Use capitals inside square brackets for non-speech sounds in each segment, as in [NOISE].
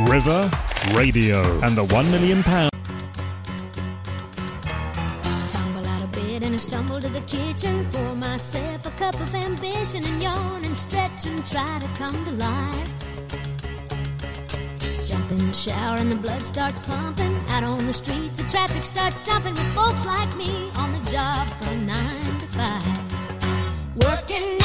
River Radio and the one million pound. Tumble out of bed and I stumble to the kitchen. Pour myself a cup of ambition and yawn and stretch and try to come to life. Jump in the shower and the blood starts pumping. Out on the streets, the traffic starts jumping with folks like me on the job from nine to five. Working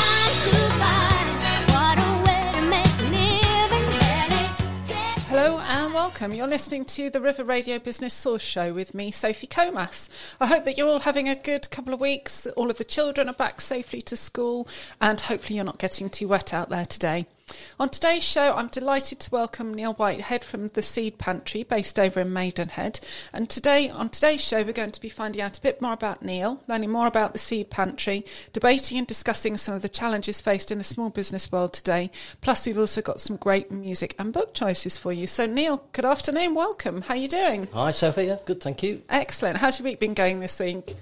Hello and welcome. You're listening to the River Radio Business Source Show with me, Sophie Comas. I hope that you're all having a good couple of weeks, all of the children are back safely to school, and hopefully you're not getting too wet out there today. On today's show, I'm delighted to welcome Neil Whitehead from the Seed Pantry, based over in Maidenhead. And today, on today's show, we're going to be finding out a bit more about Neil, learning more about the Seed Pantry, debating and discussing some of the challenges faced in the small business world today. Plus, we've also got some great music and book choices for you. So, Neil, good afternoon, welcome. How are you doing? Hi, Sophia. Good, thank you. Excellent. How's your week been going this week?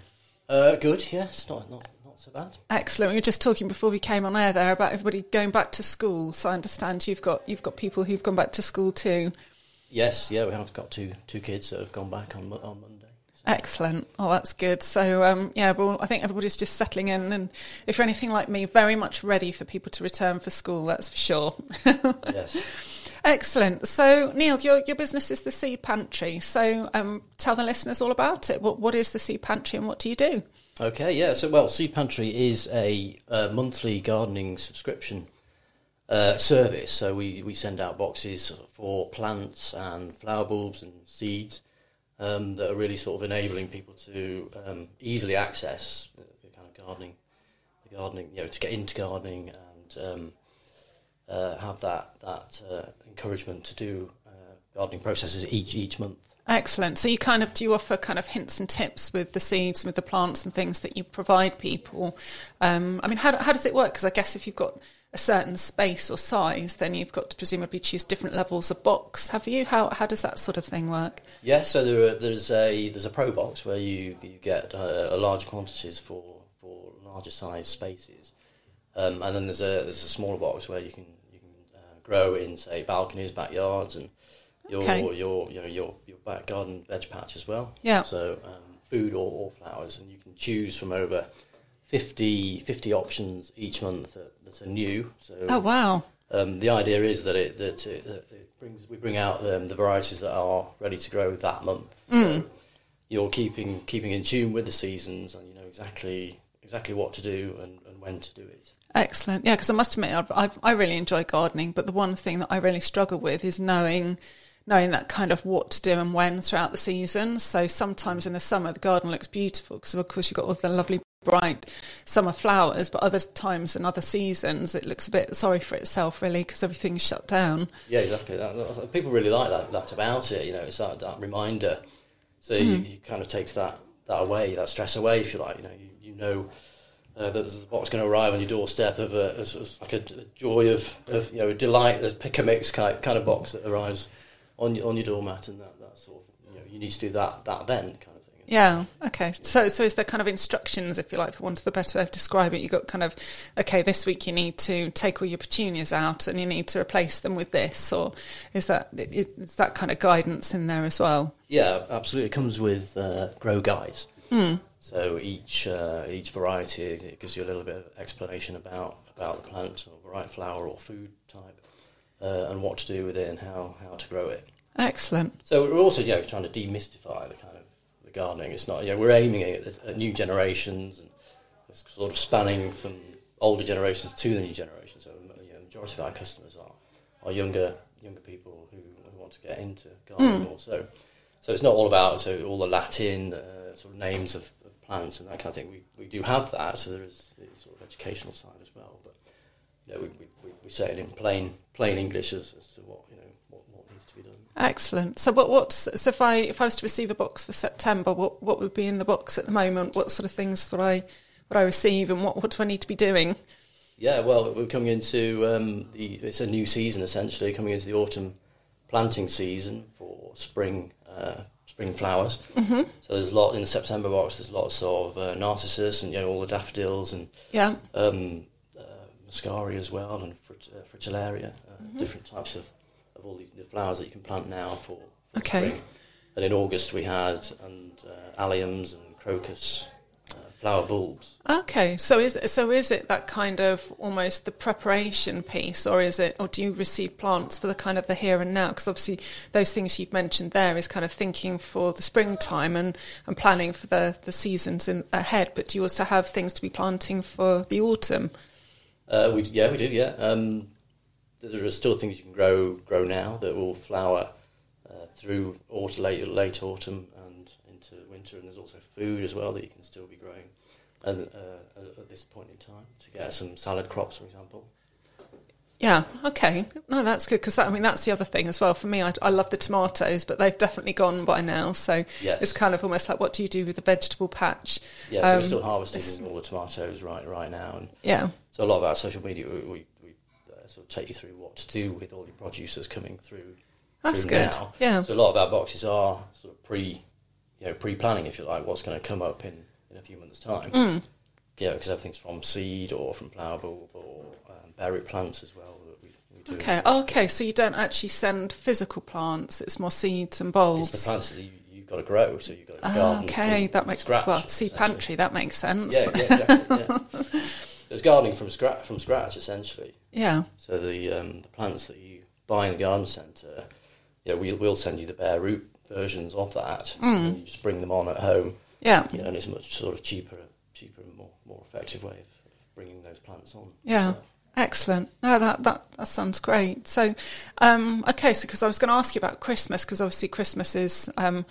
Uh, good. Yes, not not not so bad. Excellent. We were just talking before we came on air there about everybody going back to school. So I understand you've got you've got people who've gone back to school too. Yes, yeah, we have got two two kids that have gone back on on Monday. So, Excellent. Oh, that's good. So um, yeah, well, I think everybody's just settling in, and if you're anything like me, very much ready for people to return for school. That's for sure. [LAUGHS] yes. Excellent. So Neil, your your business is the Seed Pantry. So um, tell the listeners all about it. What what is the Seed Pantry, and what do you do? Okay. Yeah. So, well, Seed Pantry is a, uh monthly gardening subscription uh, service. So we we send out boxes for plants and flower bulbs and seeds um, that are really sort of enabling people to um, easily access the, kind of gardening, the gardening, you know, to get into gardening and um, uh, have that that uh, encouragement to do uh, gardening processes each each month. Excellent. So you kind of do you offer kind of hints and tips with the seeds, with the plants and things that you provide people. Um, I mean, how how does it work? Because I guess if you've got a certain space or size, then you've got to presumably choose different levels of box. Have you? How how does that sort of thing work? Yeah, so there are, there's a there's a pro box where you you get uh, large quantities for for larger size spaces, um, and then there's a there's a smaller box where you can you can uh, grow in say balconies, backyards, and your Okay. your you know your your back garden veg patch as well. Yeah. So um, food or, or flowers, and you can choose from over 50, 50 options each month that, that are new. So Oh wow. um, the idea is that it that it, that it brings we bring out um, the varieties that are ready to grow that month. So you're keeping keeping in tune with the seasons, and you know exactly exactly what to do and, and when to do it. Excellent. Yeah, because I must admit, I, I, I really enjoy gardening, but the one thing that I really struggle with is knowing knowing that kind of what to do and when throughout the season. So sometimes in the summer, the garden looks beautiful because, of course, you've got all the lovely bright summer flowers, but other times and other seasons, it looks a bit sorry for itself, really, because everything's shut down. Yeah, exactly. That, that's- people really like that. That about it. You know, it's that, that reminder. So you, you kind of takes that that away, that stress away, if you like. You know, you, you know. Uh, that the a box going to arrive on your doorstep of a, it's, it's like a, a joy of, of you know a delight. There's pick a mix kind kind of box that arrives on your on your doormat, and that, that sort of you know you need to do that that then kind of thing. Yeah. Okay. So, so is there kind of instructions, if you like, for want of a better way of describe it? You got kind of, okay, this week you need to take all your petunias out and you need to replace them with this, or is that is that kind of guidance in there as well? Yeah, absolutely. It comes with uh, grow guides. So each uh, each variety it gives you a little bit of explanation about about the plant or variety flower or food type, uh, and what to do with it and how, how to grow it. Excellent. So we're also you know trying to demystify the kind of the gardening. It's not you know we're aiming at, at new generations and sort of spanning from older generations to the new generation. So you know, the majority of our customers are are younger younger people who, who want to get into gardening more. So so it's not all about so all the Latin uh, sort of names of, of plants and that kind of thing. We we do have that. So there is the sort of educational side as well. But you know, we, we, we- we say it in plain plain English as, as to what you know what, what needs to be done. Excellent. So, what what's so if I if I was to receive a box for September, what what would be in the box at the moment? What sort of things would I would I receive, and what what do I need to be doing? Yeah, well, we're coming into um, the. It's a new season essentially, coming into the autumn planting season for spring uh, spring flowers. Mm-hmm. So there's a lot in the September box. There's lots of uh, narcissus and you know all the daffodils and Yeah. um, uh, muscari as well and frit- uh, fritillaria, uh, different types of of all these the flowers that you can plant now for, for Okay. spring. And in August we had and uh, alliums and crocus uh, flower bulbs. Okay, so is so is it that kind of almost the preparation piece, or is it, or do you receive plants for the kind of the here and now? Because obviously those things you've mentioned there is kind of thinking for the springtime and, and planning for the the seasons in, ahead. But do you also have things to be planting for the autumn? Uh, we yeah we do yeah. Um, there are still things you can grow grow now that will flower uh, through autumn, late late autumn and into winter, and there's also food as well that you can still be growing. And uh, at- this point in time, to get some salad crops, for example. Yeah. Okay. No, that's good because I mean that's the other thing as well. For me, I, I love the tomatoes, but they've definitely gone by now. So Yes. it's kind of almost like what do you do with the vegetable patch? Yeah, so Um, we're still harvesting all the tomatoes right right now, and Yeah. So a lot of our social media we, we, we uh, sort of take you through what to do with all your produce that's coming through. That's through good. Now. Yeah. So a lot of our boxes are sort of pre, you know, pre-planning if you like, what's going to come up in, in a few months' time. Mm. Yeah, because everything's from seed or from flower bulb or um, berry plants as well that we, we do. Okay. Oh, okay. So you don't actually send physical plants; it's more seeds and bulbs. It's the plants that you, you've got to grow, so you've got to Ah, garden. okay, that makes scratch, well seed pantry. That makes sense. Yeah, yeah, exactly, yeah. [LAUGHS] [LAUGHS] It's gardening from scratch, from scratch essentially. yeah. So the um, the plants that you buy in the garden centre, yeah, we'll, we'll send you the bare root versions of that, Mm. and you just bring them on at home. Yeah. You know, and it's a much sort of cheaper, cheaper and more more effective way of, of bringing those plants on. Yeah. So, Excellent. No, that, that, that sounds great. So, um, okay, so because I was going to ask you about Christmas, because obviously Christmas is, um,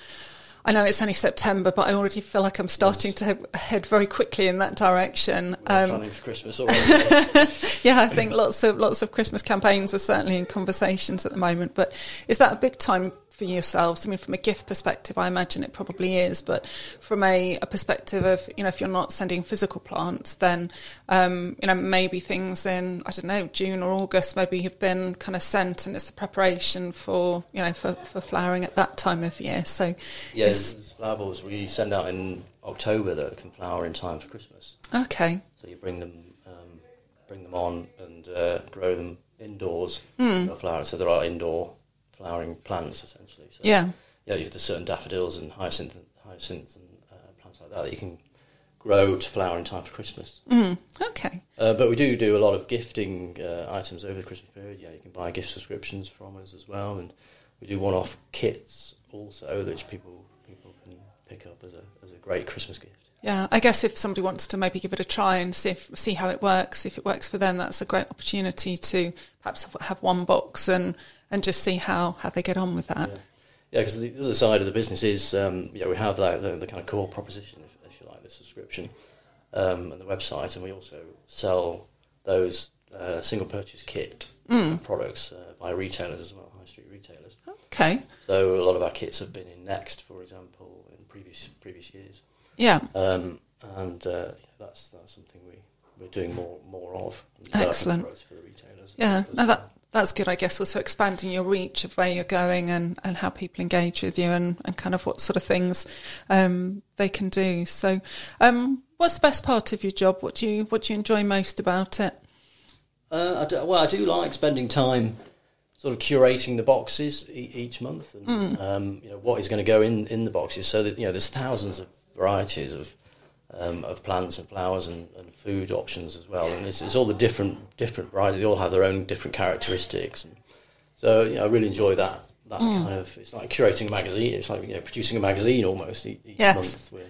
I know it's only September, but I already feel like I'm starting to head very quickly in that direction. Um, planning for Christmas already. [LAUGHS] yeah, I think lots of lots of Christmas campaigns are certainly in conversations at the moment. But is that a big time for yourselves? I mean, from a gift perspective, I imagine it probably is. But from a, a perspective of you know, if you're not sending physical plants, then um, you know maybe things in I don't know June or August maybe have been kind of sent, and it's the preparation for you know for, for flowering at that time of year. So yeah, it's- flower bulbs we send out in October that can flower in time for Christmas. okay, So you bring them, um, bring them on and uh, grow them indoors. Hmm. They'll flower. So they're all indoor flowering plants essentially. So, yeah, yeah, you have the certain daffodils and hyacinth, hyacinths and uh, plants like that that you can grow to flower in time for Christmas. okay, Uh, but we do do a lot of gifting uh, items over the Christmas period. Yeah, you can buy gift subscriptions from us as well, and we do one-off kits also, which people people can pick up as a as a great Christmas gift. Yeah, I guess if somebody wants to maybe give it a try and see if, see how it works, if it works for them, that's a great opportunity to perhaps have one box and, and just see how, how they get on with that. Yeah, yeah. Because the other side of the business is, um, yeah, we have that the, the kind of core proposition, if, if you like, the subscription um, and the website, and we also sell those uh, single purchase kit products uh, via retailers as well, high street retailers. Okay, So a lot of our kits have been in Next, for example, in previous previous years, yeah, um, and uh, that's that's something we we're doing more more of. Excellent. for the retailers. yeah. No, that that's good. I guess also expanding your reach of where you're going and, and how people engage with you and, and kind of what sort of things um, they can do. So, um, what's the best part of your job? What do you what do you enjoy most about it? Uh, I do, well, I do like spending time sort of curating the boxes e- each month, and um, you know what is going to go in, in the boxes. So that you know, there's thousands of varieties of um, of plants and flowers and, and food options as well, and it's, it's all the different different varieties. They all have their own different characteristics, and so you know, I really enjoy that. That kind of it's like curating a magazine. It's like you know, producing a magazine almost each Yes. month. We're you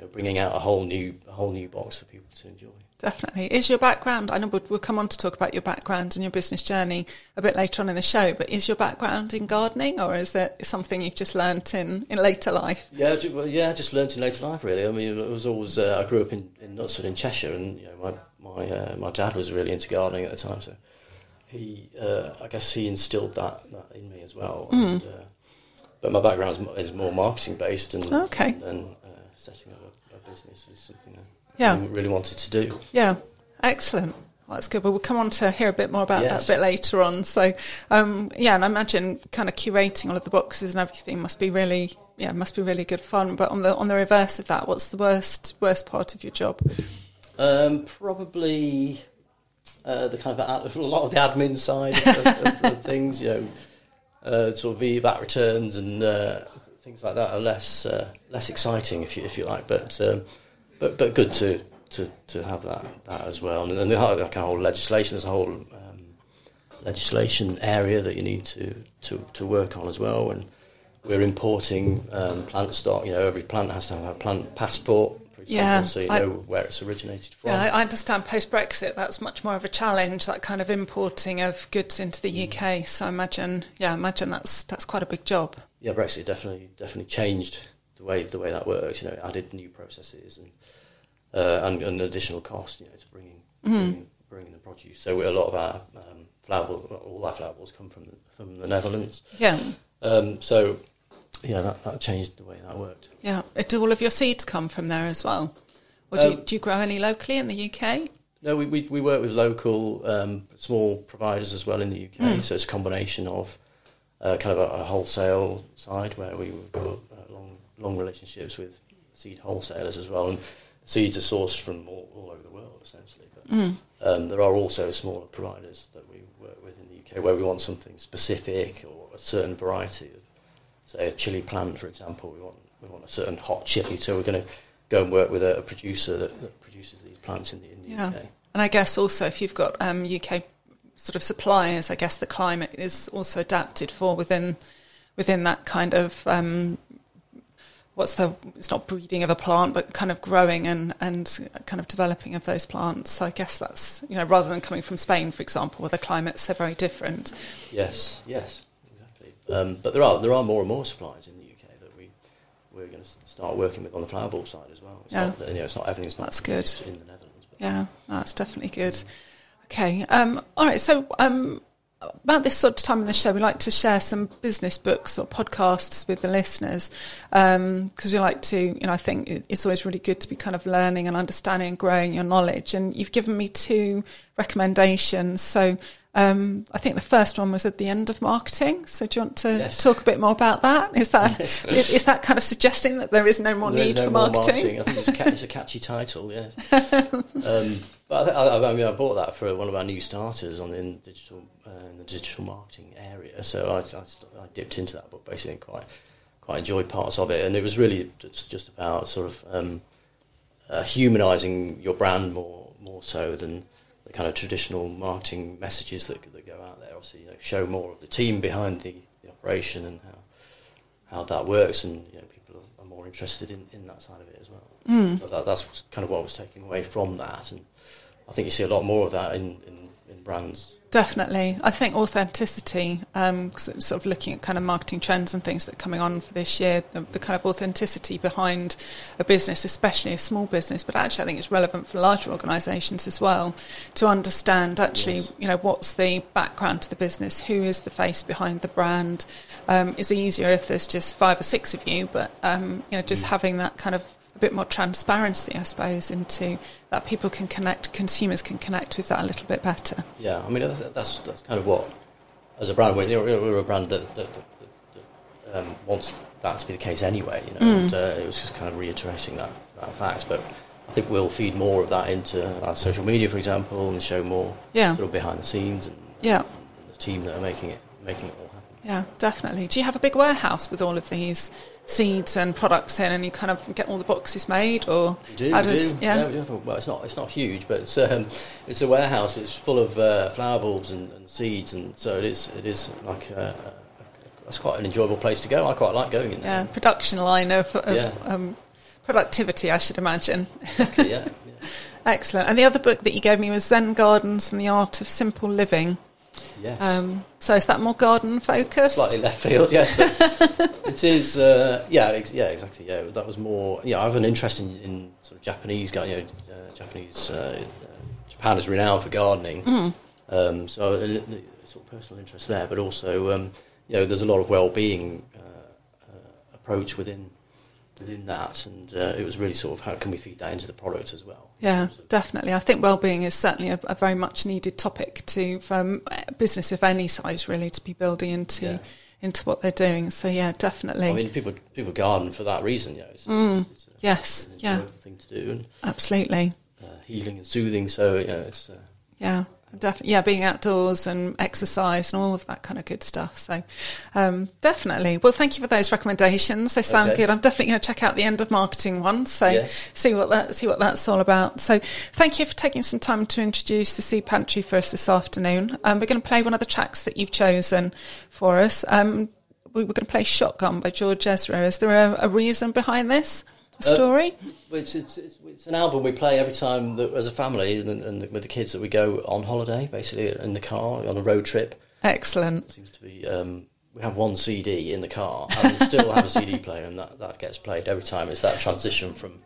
know, bringing out a whole new a whole new box for people to enjoy. Definitely. Is your background, I know we'll, we'll come on to talk about your background and your business journey a bit later on in the show, but is your background in gardening or is it something you've just learnt in, in later life? Yeah, well, yeah, just learnt in later life really. I mean, it was always uh, I grew up in, in Knutsford in Cheshire, and you know my my uh, my dad was really into gardening at the time, so he uh, I guess he instilled that, that in me as well. Hmm. And, uh, but my background is, more marketing based, and Okay. and uh, setting up a, a business is something I Yeah. really, really wanted to do. Yeah, excellent. Well, that's good. But we'll come on to hear a bit more about Yes. that a bit later on. So, um, yeah, and I imagine kind of curating all of the boxes and everything must be really, yeah, must be really good fun. But on the on the reverse of that, what's the worst worst part of your job? Um, probably uh, the kind of ad- [LAUGHS] a lot of the admin side of, of, of [LAUGHS] things. You know, uh, sort of VAT returns and uh, things like that are less uh, less exciting, if you if you like, but um, but but good to, to, to have that that as well. And, and the whole, kind of whole legislation, there's a whole um, legislation area that you need to, to, to work on as well. And we're importing um, plant stock. You know, every plant has to have a plant passport. For example, Yeah, so you I- know where it's originated from. Yeah, I understand post Brexit that's much more of a challenge, that kind of importing of goods into the UK. So I imagine, yeah, imagine that's that's quite a big job. yeah, Brexit definitely definitely changed the way the way that works. You know, it added new processes and uh, and, and additional cost. You know, to bringing bringing, bringing the produce. So a lot of our um, ball- all our flower balls come from the, from the Netherlands. Yeah, Um, so yeah, that, that changed the way that worked. yeah. Do all of your seeds come from there as well, or do, you, Um, do you grow any locally in the UK? No, we, we, we work with local um, small providers as well in the UK. So it's a combination of uh, kind of a, a wholesale side where we- we've got long relationships with seed wholesalers as well, and seeds are sourced from all, all over the world essentially. But um, there are also smaller providers that we work with in the UK where we want something specific or a certain variety of, say, a chili plant, for example. We want we want a certain hot chili, so we're going to go and work with a, a producer that, that produces these plants in the, in the Yeah, UK. and I guess also if you've got um, UK sort of suppliers, I guess the climate is also adapted for within within that kind of um, what's the it's not breeding of a plant, but kind of growing and and kind of developing of those plants. So I guess that's you know rather than coming from Spain, for example, where the climate's so very different. Yes, yes, exactly. Um, but there are there are more and more suppliers in the UK that we we're going to start working with on the flower ball side as well. It's Yeah. not, you know, it's not everything's not That's good. in the Netherlands. But Yeah, that's definitely good. Okay. Um, all right. So, um, about this sort of time in the show, we like to share some business books or podcasts with the listeners because we like to, you know, I think it's always really good to be kind of learning and understanding and growing your knowledge. And you've given me two recommendations. So, um, I think the first one was at the end of marketing. So, do you want to Yes. talk a bit more about that? Is that [LAUGHS] Yes. is, is that kind of suggesting that there is no more There need no for more marketing? I think it's a, ca- it's a catchy title, yeah. [LAUGHS] um, but I, I, I mean, I bought that for one of our new starters on in digital uh, in the digital marketing area. So I, I, dipped into that book basically and quite quite enjoyed parts of it, and it was really just, just about sort of um, uh, humanising your brand more more so than the kind of traditional marketing messages that that go out there. Obviously, you know, show more of the team behind the, the operation and how how that works, and you know, people are, more interested in, in that side of it as well. So that, that's kind of what I was taking away from that, and I think you see a lot more of that in, in, in brands. Definitely. I think authenticity, um, sort of looking at kind of marketing trends and things that are coming on for this year, the, the kind of authenticity behind a business, especially a small business, but actually I think it's relevant for larger organisations as well to understand actually, Yes. you know, what's the background to the business, who is the face behind the brand. Um, it's easier if there's just five or six of you, but, um, you know, just having that kind of bit more transparency, I suppose, into that people can connect, consumers can connect with that a little bit better. Yeah, I mean that's that's, kind of what as a brand we're, we're a brand that, that, that, that um, wants that to be the case anyway. You know, Mm. and uh, it was just kind of reiterating that that fact. But I think we'll feed more of that into our social media, for example, and show more Yeah. sort of behind the scenes and, Yeah. and the team that are making it making it all happen. Yeah, definitely. Do you have a big warehouse with all of these seeds and products in, and you kind of get all the boxes made, or We do, we does- do. yeah, we do have a, well, it's not it's not huge, but it's um, it's a warehouse. It's full of uh, flower bulbs and, and seeds, and so it is it is like a, it's quite an enjoyable place to go. I quite like going in there. yeah, production line of, of Yeah. um, productivity, I should imagine. Yeah, yeah. [LAUGHS] Excellent. And the other book that you gave me was Zen Gardens and the Art of Simple Living. Yes. Um, so is that more garden focused? Slightly left field, yeah. [LAUGHS] it is, uh, yeah, ex- yeah, exactly. Yeah, that was more. Yeah, I have an interest in, in sort of Japanese, you know, uh, Japanese. Uh, uh, Japan is renowned for gardening, Mm-hmm. um, so a, li- sort of personal interest there. But also, um, you know, there's a lot of well-being uh, uh, approach within within that, and uh, it was really sort of how can we feed that into the product as well. Yeah, definitely. I think well-being is certainly a, a very much needed topic to for business of any size, really, to be building into Yeah. into what they're doing. So yeah, definitely. I mean, people people garden for that reason. You know, it's, Mm. it's, it's a, yes, yeah, thing to do, and absolutely. uh, healing and soothing. So yeah, it's uh, Yeah, Definitely, yeah, being outdoors and exercise and all of that kind of good stuff. So, um, definitely. Well, thank you for those recommendations. They sound Okay. good. I'm definitely going to check out the end of marketing one. So, Yes. see what that see what that's all about. So, thank you for taking some time to introduce the Sea Pantry for us this afternoon. Um, we're going to play one of the tracks that you've chosen for us. Um, we were going to play "Shotgun" by George Ezra. Is there a, a reason behind this Uh, story? It's, it's, it's, it's an album we play every time that, as a family and, and with the kids that we go on holiday, basically in the car on a road trip. Excellent. It seems to be um, we have one CD in the car and we still have a CD [LAUGHS] player, and that, that gets played every time. It's that transition from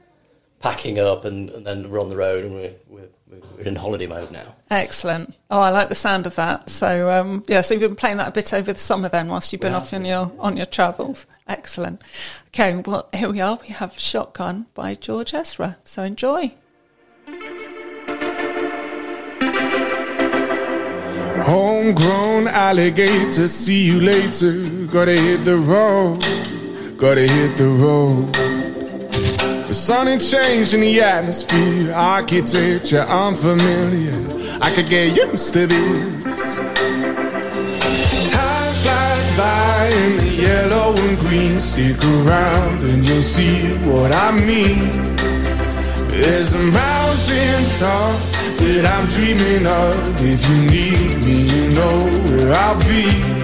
packing up and, and then we're on the road and we're, we're, we're in holiday mode now. Excellent. Oh, I like the sound of that. So, um, yeah, so you've been playing that a bit over the summer then, whilst you've been We off on your on your travels. Excellent. Okay, well, here we are. We have "Shotgun" by George Ezra. So enjoy. Homegrown alligator, see you later. Gotta hit the road, gotta hit the road. The sun ain't in the atmosphere, architecture unfamiliar. I could get used to this. Time flies by in the yellow and green. Stick around and you'll see what I mean. There's a mountain top that I'm dreaming of. If you need me, you know where I'll be.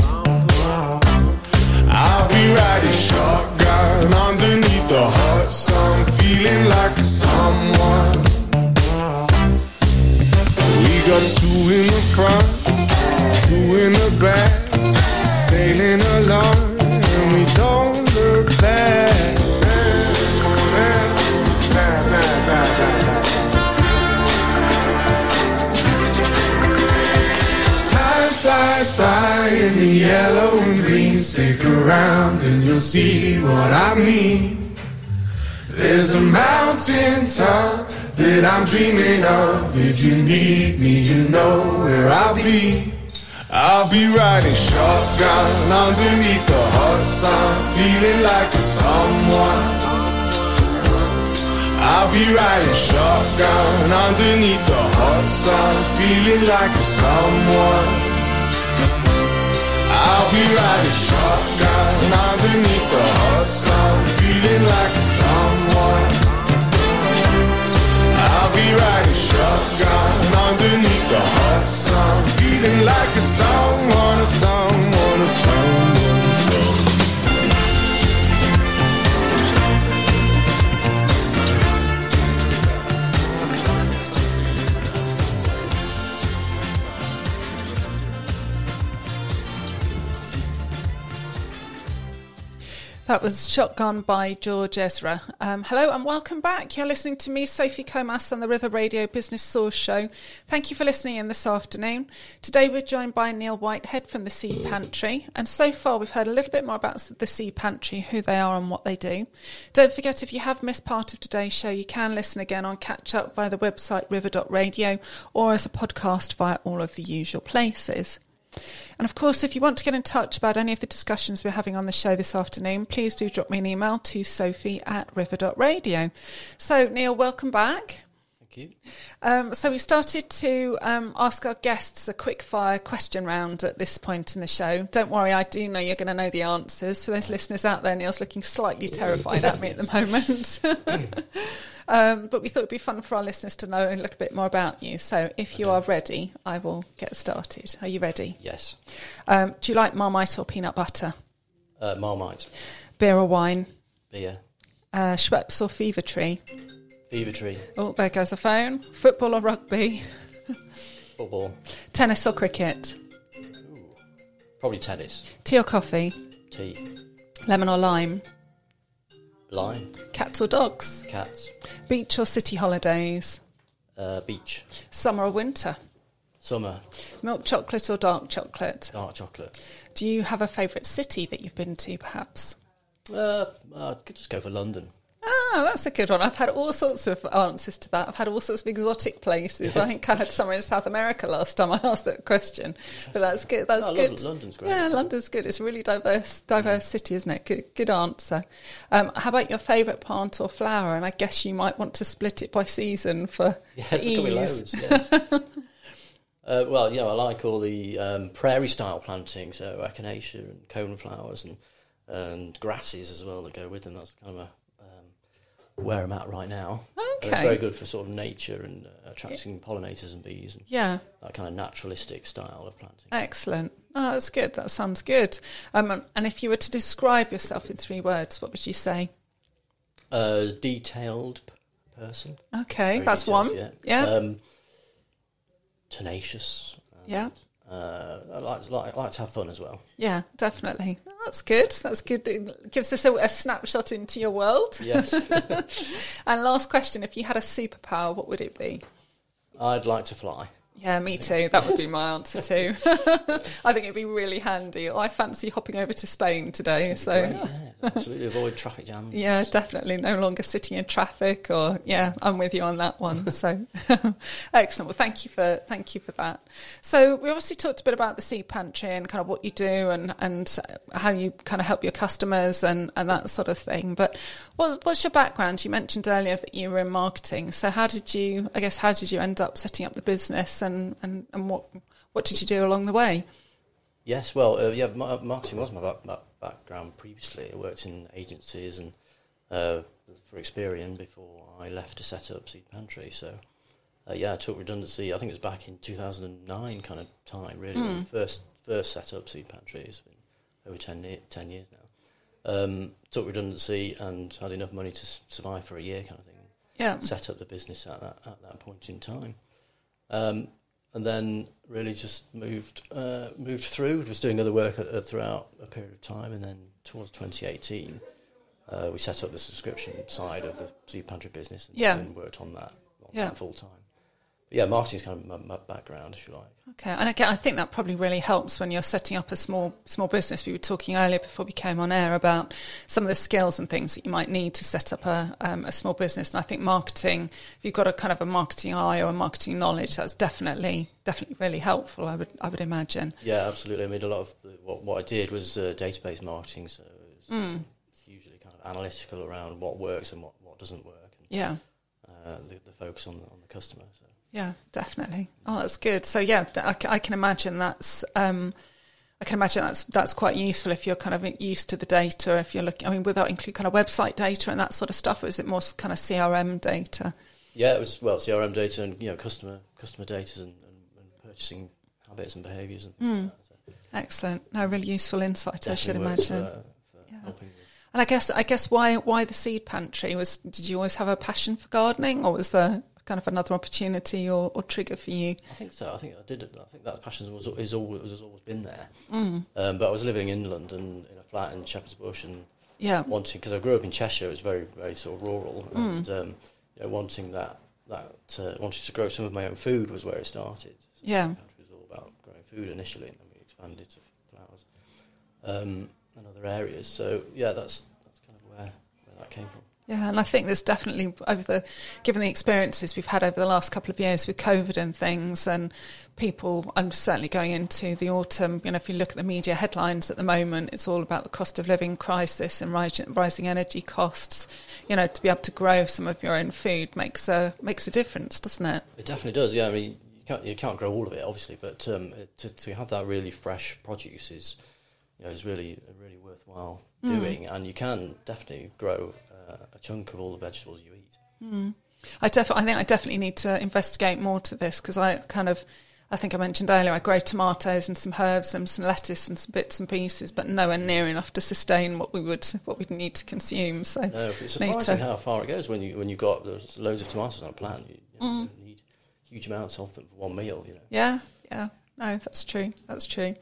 I'll be riding shotgun underneath the hot sun, feeling like someone. We got two in the front, two in the back, sailing along, and we don't look back. Flies by in the yellow and green. Stick around and you'll see what I mean. There's a mountain top that I'm dreaming of. If you need me, you know where I'll be. I'll be riding shotgun underneath the hot sun, feeling like a someone. I'll be riding shotgun underneath the hot sun, feeling like a someone. Be riding shotgun underneath the hot sun, feeling like a someone. I'll be riding shotgun underneath the hot sun, feeling like a someone, a someone, a someone. That was Shotgun by George Ezra. Um, hello and welcome back. You're listening to me, Sophie Comas, on the River Radio Business Source Show. Thank you for listening in this afternoon. Today we're joined by Neil Whitehead from the Sea Pantry. And so far we've heard a little bit more about the Sea Pantry, who they are and what they do. Don't forget, if you have missed part of today's show, you can listen again on catch up via the website river.radio or as a podcast via all of the usual places. And of course, if you want to get in touch about any of the discussions we're having on the show this afternoon, please do drop me an email to sophie at river.radio. So, Neil, welcome back. Thank you. Um, so, we started to um, ask our guests a quick fire question round at this point in the show. Don't worry, I do know you're going to know the answers. For those listeners out there, Neil's looking slightly [LAUGHS] terrified at me at the moment. [LAUGHS] [LAUGHS] Um, but we thought it'd be fun for our listeners to know a little bit more about you. So if you are ready, I will get started. Are you ready? Yes. Um, do you like Marmite or peanut butter? Uh, Marmite, Beer or wine? beer, Uh, Schweppes or Fever Tree? fever tree, Oh, there goes the phone. Football or rugby? [LAUGHS] football, Tennis or cricket? probably tennis, Tea or coffee? tea, Lemon or lime? Lime, Cats or dogs? cats, Beach or city holidays? uh, beach, Summer or winter? summer, Milk chocolate or dark chocolate? dark chocolate. Do you have a favourite city that you've been to, perhaps? Uh, I could just go for London. Ah, that's a good one. I've had all sorts of answers to that. I've had all sorts of exotic places. I think I had somewhere in South America last time I [LAUGHS] asked that question. But that's good. That's Oh, good. London's great. Yeah, London's good. It's a really diverse, diverse city, isn't it? Good, good answer. Um, how about your favourite plant or flower? And I guess you might want to split it by season for [LAUGHS] Yeah, for there could be ease. loads. Yeah. [LAUGHS] uh, well, you know, I like all the um, prairie style planting, so echinacea and coneflowers and and grasses as well that go with them. That's kind of a, where I'm at right now. And it's very good for sort of nature and uh, attracting pollinators and bees and Yeah. that kind of naturalistic style of planting. Excellent. Oh, that's good. That sounds good. Um, and if you were to describe yourself in three words, what would you say? A detailed p- person. Okay, Very that's detailed, one. Yeah. Yeah. Um, tenacious. Yeah. Uh, I like, like, I like to have fun as well. Yeah, definitely. That's good. That's good. It gives us a, a snapshot into your world. Yes. [LAUGHS] And last question: If you had a superpower, what would it be? I'd like to fly. Yeah, me too. That would be my answer [LAUGHS] too. [LAUGHS] I think it'd be really handy. I fancy hopping over to Spain today. So [LAUGHS] Yeah, absolutely avoid traffic jams. yeah, definitely no longer sitting in traffic. Or yeah, I'm with you on that one. So excellent. Well, thank you for thank you for that. So we obviously talked a bit about the seed pantry and kind of what you do and and how you kind of help your customers and and that sort of thing. But what, what's your background? You mentioned earlier that you were in marketing. So how did you? I guess how did you end up setting up the business and and and what what did you do along the way? Yes, well, uh, yeah, ma- marketing was my back, back, background previously. I worked in agencies and uh, for Experian before I left to set up Seed Pantry. So, uh, yeah, I took redundancy. I think it was back in 2009 kind of time, really. when we first first set up Seed Pantry. It's been over 10, ye- 10 years now. Um, took redundancy and had enough money to survive for a year, kind of thing. Yeah. set up the business at that at that point in time, um, and then really just moved uh, moved through. Was doing other work uh, throughout a period of time, and then towards 2018, uh, we set up the subscription side of the Seed Pantry business, and, Yeah. and worked on that, on Yeah. that full time. But yeah, marketing is kind of my, my background, if you like. Okay, and again, I think that probably really helps when you're setting up a small small business. We were talking earlier before we came on air about some of the skills and things that you might need to set up a um, a small business. And I think marketing, if you've got a kind of a marketing eye or a marketing knowledge, that's definitely definitely really helpful. I would I would imagine. Yeah, absolutely. I mean, a lot of the, what what I did was uh, database marketing, so it was, Hmm. it's usually kind of analytical around what works and what, what doesn't work, and Yeah. uh, the, the focus on the, on the customer. So. Yeah, definitely. Oh, that's good. So yeah, I, I can imagine that's. Um, I can imagine that's that's quite useful if you're kind of used to the data. If you're looking, I mean, without include kind of website data and that sort of stuff, or is it more kind of CRM data? Yeah, it was well CRM data and you know customer customer data and, and, and purchasing habits and behaviours and things like that. So Excellent. No, really useful insight. I should imagine. For, for Yeah. And I guess I guess why why the seed pantry was? Did you always have a passion for gardening, or was there kind of another opportunity or, or trigger for you? I think so. I think I did. I think that passion was is always has always been there. Mm. Um, but I was living in London in a flat in Shepherd's Bush and Yeah. wanting because I grew up in Cheshire. It was very very sort of rural Mm. and um, you know, wanting that that uh, wanting to grow some of my own food was where it started. So Yeah. it was all about growing food initially, and then we expanded to flowers um, and other areas. So yeah, that's that's kind of where where that came from. Yeah, and I think there's definitely over the given the experiences we've had over the last couple of years with COVID and things, and people. I'm certainly going into the autumn. You know, if you look at the media headlines at the moment, it's all about the cost of living crisis and rising, rising energy costs. You know, to be able to grow some of your own food makes a makes a difference, doesn't it? It definitely does. Yeah, I mean, you can't you can't grow all of it, obviously, but um, to to have that really fresh produce is, you know, is really really worthwhile doing, and you can definitely grow a chunk of all the vegetables you eat. Hmm. I definitely, I think I definitely need to investigate more to this because I kind of, I think I mentioned earlier, I grow tomatoes and some herbs and some lettuce and some bits and pieces, but nowhere near enough to sustain what we would, what we'd need to consume. So, No, it's surprising to- how far it goes when you when you've got loads of tomatoes on a plant. You, you, hmm. know, you need huge amounts of them for one meal. You know. yeah, yeah, no, that's true. That's true.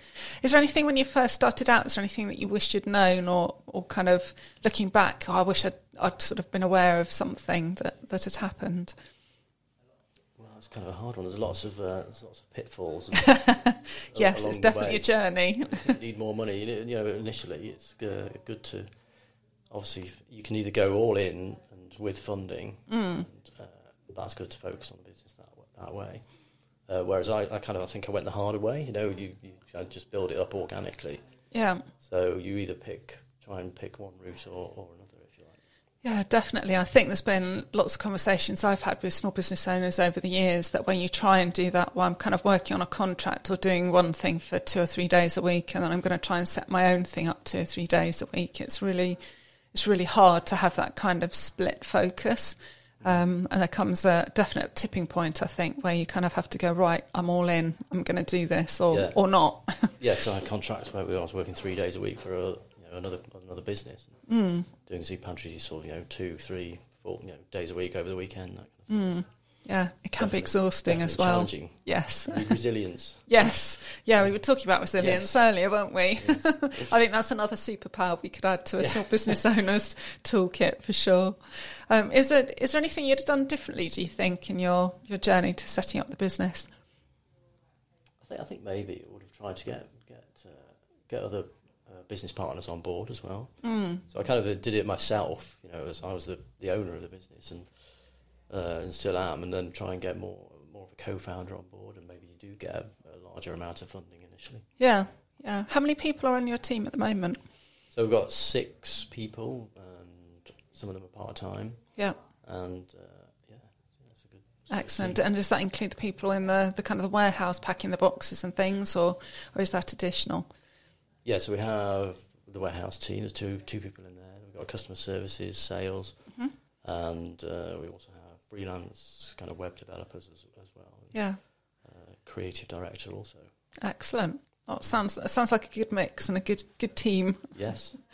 Is there anything when you first started out? Is there anything that you wished you'd known, or, or kind of looking back? Oh, I wish I'd, I'd sort of been aware of something that that had happened. Well, it's kind of a hard one. There's lots of uh, there's lots of pitfalls. And [LAUGHS] [LAUGHS] Yes, it's definitely a journey. you need more money. You know, initially it's uh, good to obviously you can either go all in and with funding, and uh, that's good to focus on the business that that way. Uh, whereas I, I kind of I think I went the harder way. You know, you, you just build it up organically. yeah. So you either pick try and pick one route or, or another if you like. Yeah, definitely. I think there's been lots of conversations I've had with small business owners over the years that when you try and do that, well, I'm kind of working on a contract or doing one thing for two or three days a week, and then I'm going to try and set my own thing up two or three days a week. It's really, it's really hard to have that kind of split focus. Um, and there comes a definite tipping point, I think, where you kind of have to go right. I'm all in. I'm going to do this, or Yeah. or not. [LAUGHS] Yeah, because I had contracts where I was working three days a week for a, you know, another another business, Mm. Doing soup pantries sort of you know two, three, four you know days a week over the weekend. That kind of thing. yeah, it can Definitely- be exhausting as well. Challenging. Yes. Resilience. [LAUGHS] Yes. Yeah, we were talking about resilience Yes. earlier, weren't we? [LAUGHS] I think that's another superpower we could add to a small business [LAUGHS] owner's toolkit for sure. Um, is it is there anything you'd have done differently, do you think, in your, your journey to setting up the business? I think I think maybe it would have tried to get get uh, get other business partners on board as well. Mm. So I kind of did it myself, you know, as I was the, the owner of the business and uh, and still am, and then try and get more more of a co-founder on board, and maybe you do get a, a larger amount of funding initially. Yeah. Yeah. How many people are on your team at the moment? So we've got six people, and some of them are part time, Yeah. and uh, yeah, it's a good. Excellent. And does that include the people in the, the kind of the warehouse packing the boxes and things, or or is that additional? Yeah, so we have the warehouse team. There's two two people in there. We've got customer services, sales, Mm-hmm. and uh, we also have freelance kind of web developers as, as well. Yeah. Uh, creative director also. Excellent. Oh, sounds sounds like a good mix and a good good team. Yes. [LAUGHS]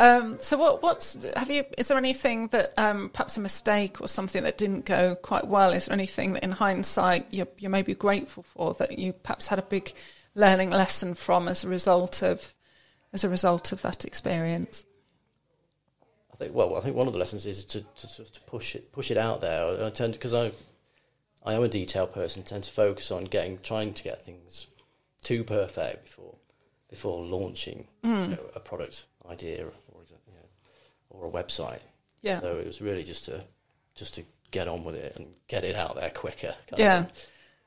Um, so what what's have you? Is there anything that um, perhaps a mistake or something that didn't go quite well? Is there anything that in hindsight you're, you're maybe grateful for that you perhaps had a big learning lesson from as a result of as a result of that experience? I think. Well, I think one of the lessons is to to, to, push it push it out there. I tend because I I am a detail person. Tend to focus on getting trying to get things too perfect before before launching you mm. know, a product idea or you know, or a website. Yeah, So it was really just to just to get on with it and get it out there quicker. kind of Yeah. thing.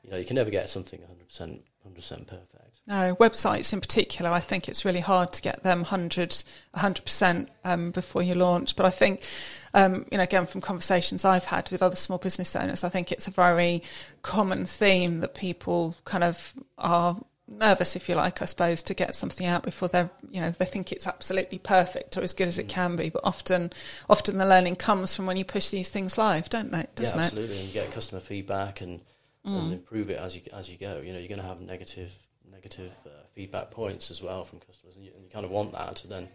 You know, you can never get something 100% 100% perfect. no websites in particular. I think it's really hard to get them 100 100% um, before you launch. But I think um, you know again from conversations I've had with other small business owners, I think it's a very common theme that people kind of are nervous, if you like, I suppose, to get something out before they're, you know, they think it's absolutely perfect or as good as it can be. But often, often the learning comes from when you push these things live, don't they? Doesn't yeah, it? absolutely. And you get customer feedback and, and improve it as you as you go. You know, you're going to have negative negative uh, feedback points as well from customers, and you, and you kind of want that to then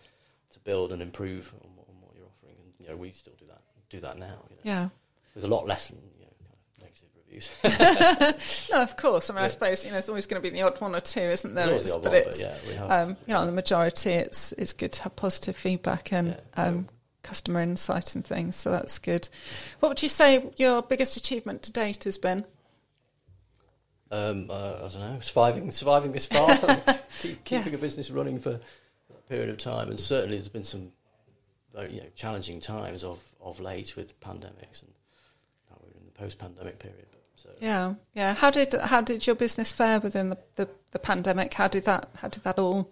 to build and improve on, what- on what you're offering. And you know, we still do that do that now. You know. Yeah. There's a lot less than you know, kind of negative reviews. [LAUGHS] No, of course. I mean, I suppose you know there's always going to be the odd one or two, isn't there? Always the It's- odd one, but yeah, we have. um, you know, the majority, it's it's good to have positive feedback and Yeah. um, customer insight and things. So that's good. What would you say your biggest achievement to date has been? Um, uh, I don't know, surviving surviving this far, [LAUGHS] keep, keeping a business running for a period of time, and certainly there's been some very you know challenging times of, of late with pandemics, and now we're in the post-pandemic period. So Yeah, yeah. How did how did your business fare within the, the, the pandemic? How did that how did that all?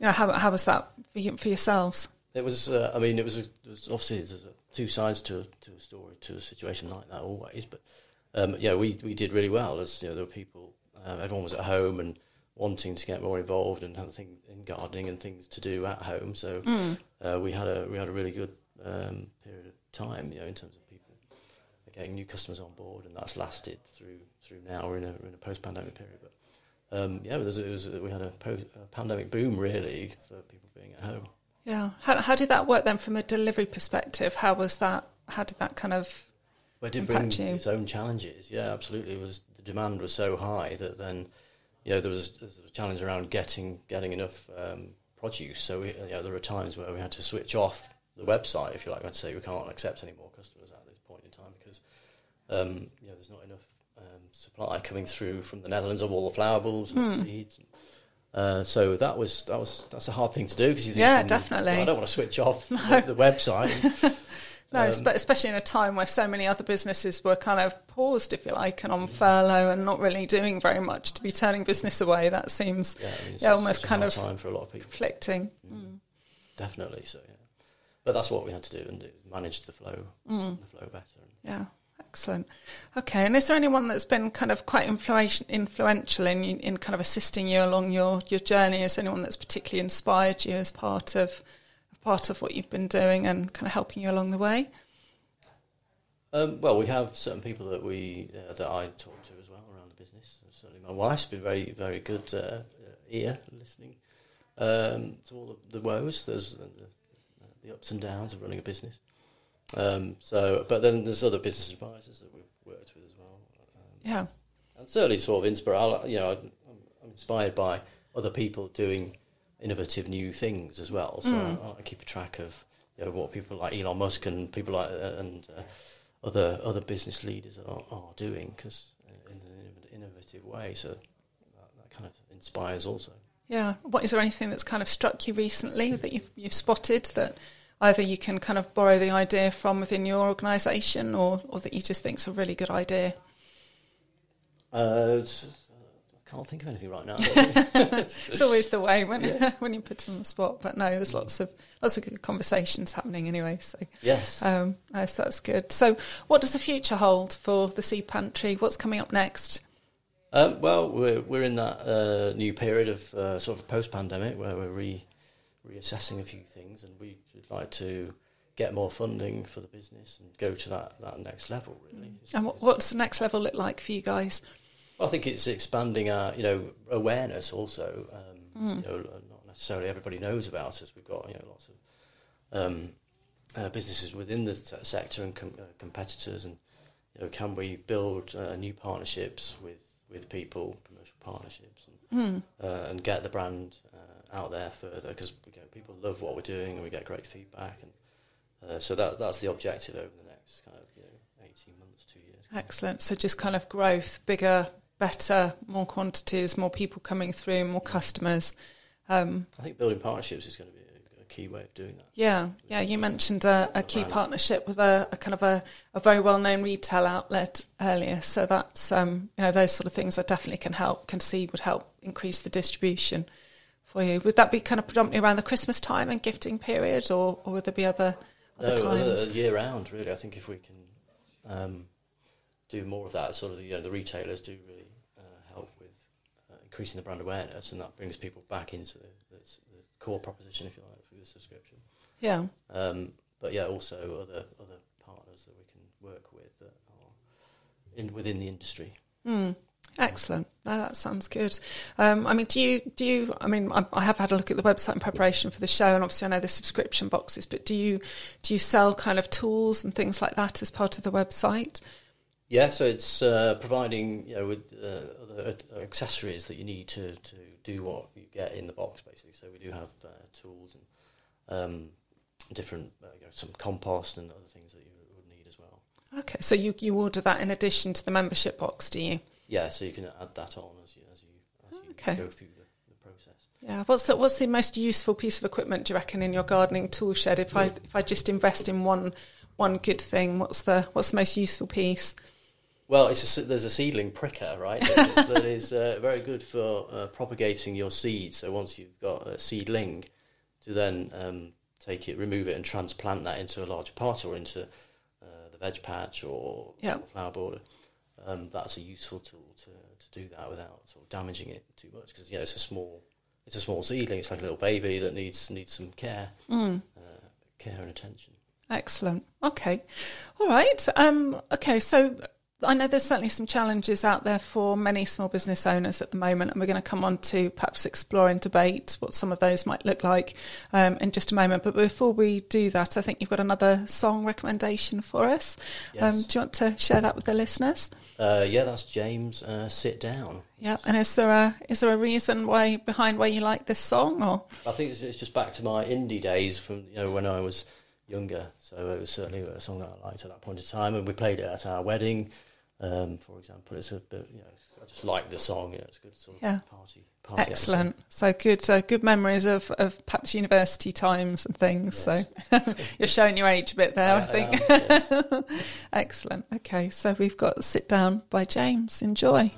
You know, how how was that for, you, for yourselves? it was, uh, I mean, it was, a, it was obviously there's two sides to to a story to a situation like that always, but um, yeah, we we did really well as you know there were people, uh, everyone was at home and wanting to get more involved and have things in gardening and things to do at home. So uh, we had a we had a really good um, period of time, you know, in terms of people getting new customers on board, and that's lasted through through now. We're in a, we're in a post pandemic period, but um, yeah, it was, it was, we had a, post, a pandemic boom really for people being at home. Yeah. How, how did that work then from a delivery perspective? How was that? How did that kind of But it did bring you? its own challenges. Yeah, absolutely. It was the demand was so high that then, you know, there was, there was a challenge around getting getting enough um, produce. So we, you know, there were times where we had to switch off the website, if you like. I'd say we can't accept any more customers at this point in time because, um, you know, there's not enough um, supply coming through from the Netherlands of all the flower bulbs and Hmm. seeds. Uh, so that was that was that's a hard thing to do because you think Yeah, definitely. I don't want to switch off [LAUGHS] the, the website. [LAUGHS] No, Um, espe- especially in a time where so many other businesses were kind of paused, if you like, and on furlough and not really doing very much to be turning business away. That seems Yeah, I mean, Yeah, almost kind of time for a lot of people. conflicting. Definitely. So yeah, but that's what we had to do and manage the flow, Mm. the flow better. Yeah, excellent. Okay, and is there anyone that's been kind of quite influential, influential in in kind of assisting you along your, your journey? Is there anyone that's particularly inspired you as part of part of what you've been doing and kind of helping you along the way? Um, well, we have certain people that we uh, that I talk to as well around the business. Certainly, my wife's been very very good uh, uh, ear listening um, to all the, the woes. There's the, the, the ups and downs of running a business. Um, so, but then there's other business advisors that we've worked with as well. Um, Yeah, and certainly sort of inspired. You know, I'm, I'm inspired by other people doing innovative new things as well. So I, I keep a track of you know what people like Elon Musk and people like uh, and uh, other other business leaders are, are doing because in an innovative way. So that, that kind of inspires also. yeah. What is there anything that's kind of struck you recently that you've, you've spotted that either you can kind of borrow the idea from within your organisation, or or that you just think's a really good idea? Uh, can't think of anything right now. [LAUGHS] [LAUGHS] It's always the way when Yes. [LAUGHS] when you put it on the spot. But no, there's lots of lots of good conversations happening anyway. So yes. um, so that's good. So what does the future hold for the Seed Pantry? What's coming up next? Um, well, we're we're in that uh, new period of uh, sort of post pandemic where we're re reassessing a few things, and we would like to get more funding for the business and go to that, that next level. Really, And what, what's the next level look like for you guys? I think it's expanding our you know awareness also. Um, You know, not necessarily everybody knows about us. We've got you know lots of um, uh, businesses within the t- sector and com- uh, competitors, and you know, can we build uh, new partnerships with with people, commercial partnerships, and, uh, and get the brand uh, out there further because you know, people love what we're doing and we get great feedback, and uh, so that that's the objective over the next kind of you know eighteen months, two years. Excellent. So just kind of growth, bigger, better, more quantities, more people coming through, more customers. Um, I think building partnerships is going to be a, a key way of doing that. yeah, yeah. You mentioned a, a key partnership with a, a kind of a, a very well-known retail outlet earlier. So that's um, you know those sort of things I definitely can help, can see would help increase the distribution for you. Would that be kind of predominantly around the Christmas time and gifting period, or, or would there be other other no, times? uh, year round, really. I think if we can um, do more of that, sort of, you know, the retailers do really uh, help with uh, increasing the brand awareness, and that brings people back into the, the, the core proposition, if you like, for the subscription. yeah. Um, but yeah, also other other partners that we can work with that are in within the industry. Mm, excellent. No, that sounds good. Um, I mean, do you do you? I mean, I, I have had a look at the website in preparation for the show, and obviously I know the subscription boxes. But do you do you sell kind of tools and things like that as part of the website? Yeah, so it's uh, providing you know with uh, other accessories that you need to, to do what you get in the box, basically. So we do have uh, tools and um, different uh, you know, some compost and other things that you would need as well. Okay, so you you order that in addition to the membership box, do you? Yeah, so you can add that on as you as you as you Okay. go through the, the process. Yeah. What's the what's the most useful piece of equipment do you reckon in your gardening tool shed? If I if I just invest in one one good thing, what's the what's the most useful piece? Well, it's a, there's a seedling pricker, right? That is, that is uh, very good for uh, propagating your seeds. So once you've got a seedling, to then um, take it, remove it, and transplant that into a larger pot or into uh, the veg patch or Yeah. flower border. Um, that's a useful tool to, to do that without sort of damaging it too much because yeah, it's a small it's a small seedling. It's like a little baby that needs needs some care, uh, care and attention. Excellent. Okay. All right. Um, okay. So I know there's certainly some challenges out there for many small business owners at the moment, and we're going to come on to perhaps explore and debate what some of those might look like um, in just a moment. But before we do that, I think you've got another song recommendation for us. Um, do you want to share that with the listeners? Uh, yeah, that's James. Uh, Sit down. Yeah. And is there a is there a reason why behind why you like this song, or I think it's, it's just back to my indie days from you know when I was younger. So it was certainly a song that I liked at that point in time, and we played it at our wedding. Um, for example, it's a bit, you know, I just like the song. Know, it's a good sort of Yeah. party. party excellent? So good, uh, good memories of of perhaps university times and things. Yes. So [LAUGHS] you're showing your age a bit there, I, I think. am, yes. [LAUGHS] Excellent. Okay, so we've got Sit Down by James. Enjoy.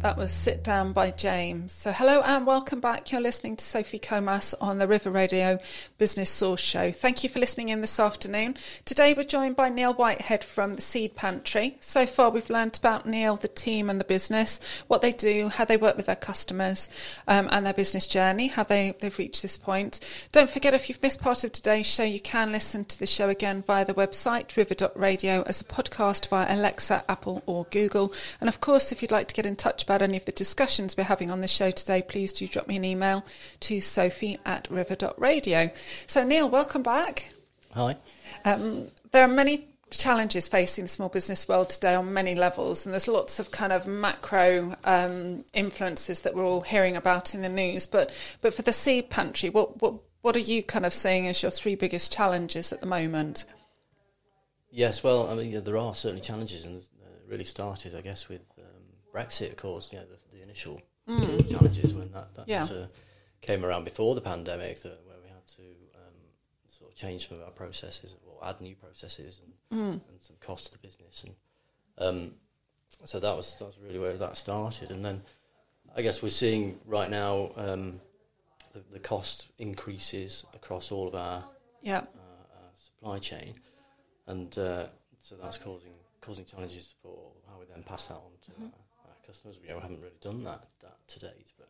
That was Sit Down by James. So, hello and welcome back. You're listening to Sophie Comas on the River Radio Business Source Show. Thank you for listening in this afternoon. Today, we're joined by Neil Whitehead from the Seed Pantry. So far, we've learnt about Neil, the team, and the business, what they do, how they work with their customers, um, and their business journey, how they, they've reached this point. Don't forget, if you've missed part of today's show, you can listen to the show again via the website river.radio as a podcast via Alexa, Apple, or Google. And of course, if you'd like to get in touch about any of the discussions we're having on the show today, please do drop me an email to sophie at river.radio. So, Neil, welcome back. Hi. Um, there are many challenges facing the small business world today on many levels, and there's lots of kind of macro um, influences that we're all hearing about in the news. But but for the seed pantry, what what what are you kind of seeing as your three biggest challenges at the moment? Yes, well, I mean, yeah, there are certainly challenges, and uh, it really started, I guess, with um, Brexit, of course, you know, the, the initial challenges when that, that Mm. Yeah. uh, came around before the pandemic, that, where we had to um, sort of change some of our processes or add new processes and, Mm. and some cost to the business. And um, so that was, that was really where that started. And then I guess we're seeing right now um, the, the cost increases across all of our Yeah, uh, uh, supply chain, and uh, so that's causing causing challenges for how we then pass that on to our, our customers. We, haven't really done that that to date, but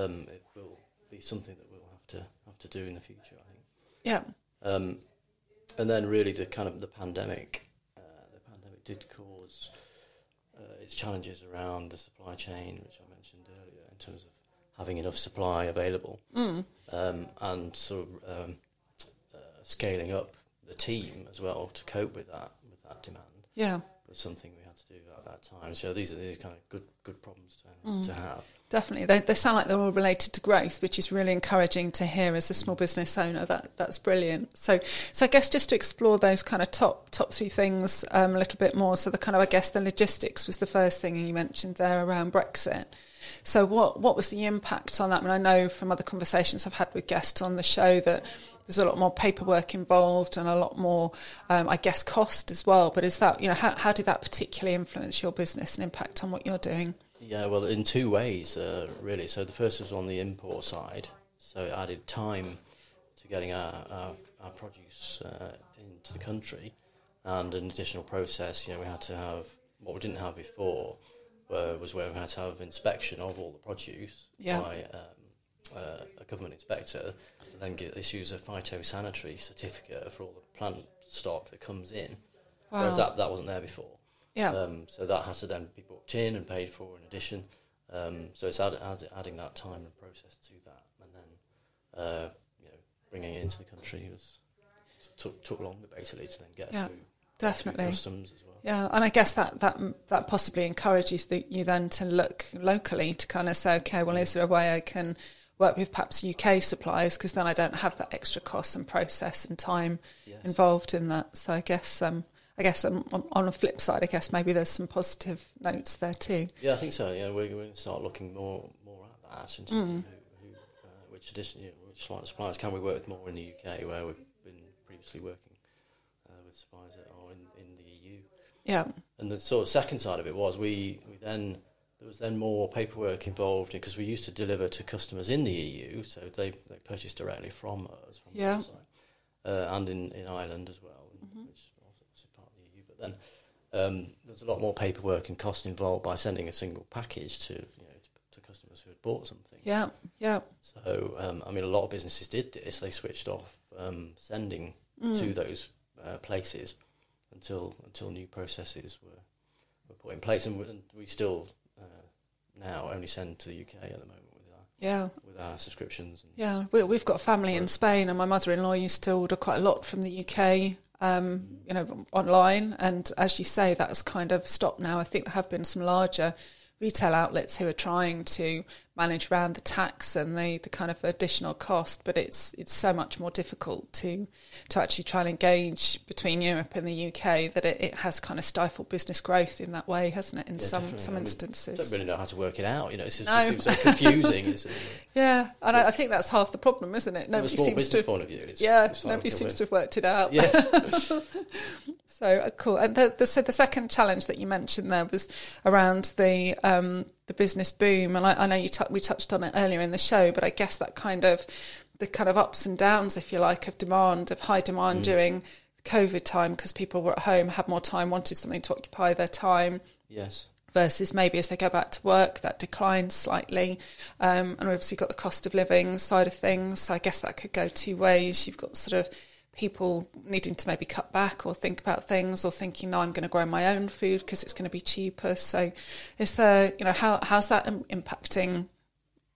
um, it will be something that we'll have to have to do in the future. I think. yeah, Um, and then really the kind of the pandemic, uh, the pandemic did cause uh, its challenges around the supply chain, which I mentioned earlier, in terms of having enough supply available, um, and sort of um, uh, scaling up the team as well to cope with that with that demand yeah. Was something we had to do at that time. So these are these kind of good good problems to to have. Definitely, they, they sound like they're all related to growth, which is really encouraging to hear as a small business owner. That that's brilliant. So, so I guess just to explore those kind of top top three things um, a little bit more. So the kind of I guess the logistics was the first thing you mentioned there around Brexit. So what what was the impact on that? I mean, I know from other conversations I've had with guests on the show that there's a lot more paperwork involved and a lot more, um, I guess, cost as well. But is that you know how how did that particularly influence your business and impact on what you're doing? Yeah, well, in two ways, uh, really. So the first was on the import side. So it added time to getting our, our, our produce uh, into the country, and an additional process. You know, we had to have what we didn't have before uh, was where we had to have inspection of all the produce Yeah. by um, uh, a government inspector, then get, issues a phytosanitary certificate for all the plant stock that comes in. Whereas that, that wasn't there before. Yeah. Um, so that has to then be booked in and paid for in addition. Um, so it's add, add, adding that time and process to that, and then uh, you know bringing it into the country was took took longer basically to then get Yeah, through, through definitely. customs as well. Yeah, and I guess that that that possibly encourages the, you then to look locally to kind of say, okay, well, is there a way I can work with perhaps UK suppliers because then I don't have that extra cost and process and time Yes. involved in that. So I guess um, I guess on, on the flip side, I guess maybe there's some positive notes there too. Yeah, I think so. Yeah, we're, we're going to start looking more more at that in terms Mm. of who, who uh, which addition, you know, which suppliers- can we work with more in the UK where we've been previously working uh, with suppliers that are in, in the EU. Yeah, And the sort of second side of it was we, we then was then more paperwork involved because we used to deliver to customers in the EU, so they, they purchased directly from us from Yeah. website, uh, and in, in Ireland as well, which is also obviously part of the EU. But then um, there's a lot more paperwork and cost involved by sending a single package to you know to, to customers who had bought something. yeah, yeah, So, um, I mean, a lot of businesses did this. They switched off um, sending Mm. to those uh, places until until new processes were, were put in place, and we, and we still now only send to the UK at the moment with our yeah. with our subscriptions. And Yeah, we, we've got family in Spain, and my mother-in-law used to order quite a lot from the UK, um, you know, online. And as you say, that's kind of stopped now. I think there have been some larger retail outlets who are trying to manage around the tax and the, the kind of additional cost, but it's it's so much more difficult to to actually try and engage between Europe and the UK that it, it has kind of stifled business growth in that way, hasn't it? In Yeah, some definitely. some I mean, instances. don't really know how to work it out. You know, it's just, No. it seems so confusing. It's, [LAUGHS] Yeah, and I, I think that's half the problem, isn't it? Nobody seems to. Have, point of view. It's, yeah, it's nobody seems to have worked it out. Yes. [LAUGHS] So uh, cool. And the, the, so the second challenge that you mentioned there was around the um, the business boom, and I, I know you tou we touched on it earlier in the show, but I guess that kind of the kind of ups and downs, if you like, of demand, of high demand during COVID time because people were at home, had more time, wanted something to occupy their time Yes. versus maybe as they go back to work, that declines slightly. Um, and we've obviously got the cost of living side of things. So I guess that could go two ways. You've got sort of people needing to maybe cut back or think about things or thinking, no, I'm going to grow my own food because it's going to be cheaper. So is there, you know, how, how's that impacting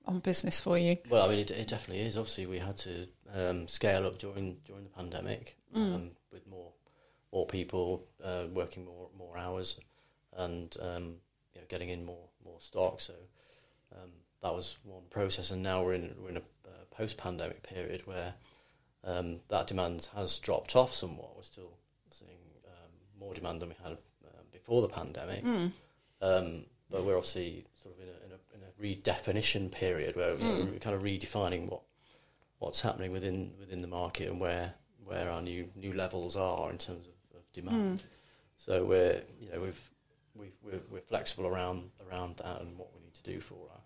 on business for you? Well, I mean, it, it definitely is. Obviously, we had to um, scale up during during the pandemic um, with more more people uh, working more more hours and um, you know, getting in more more stock. So um, that was one process, and now we're in we're in a uh, post pandemic period where um, that demand has dropped off somewhat. We're still seeing um, more demand than we had um, before the pandemic. Um, but we're obviously sort of in a, in a, in a redefinition period where know, we're kind of redefining what what's happening within within the market and where where our new new levels are in terms of, of demand. So we're you know we've we've we're, we're flexible around around that and what we need to do for our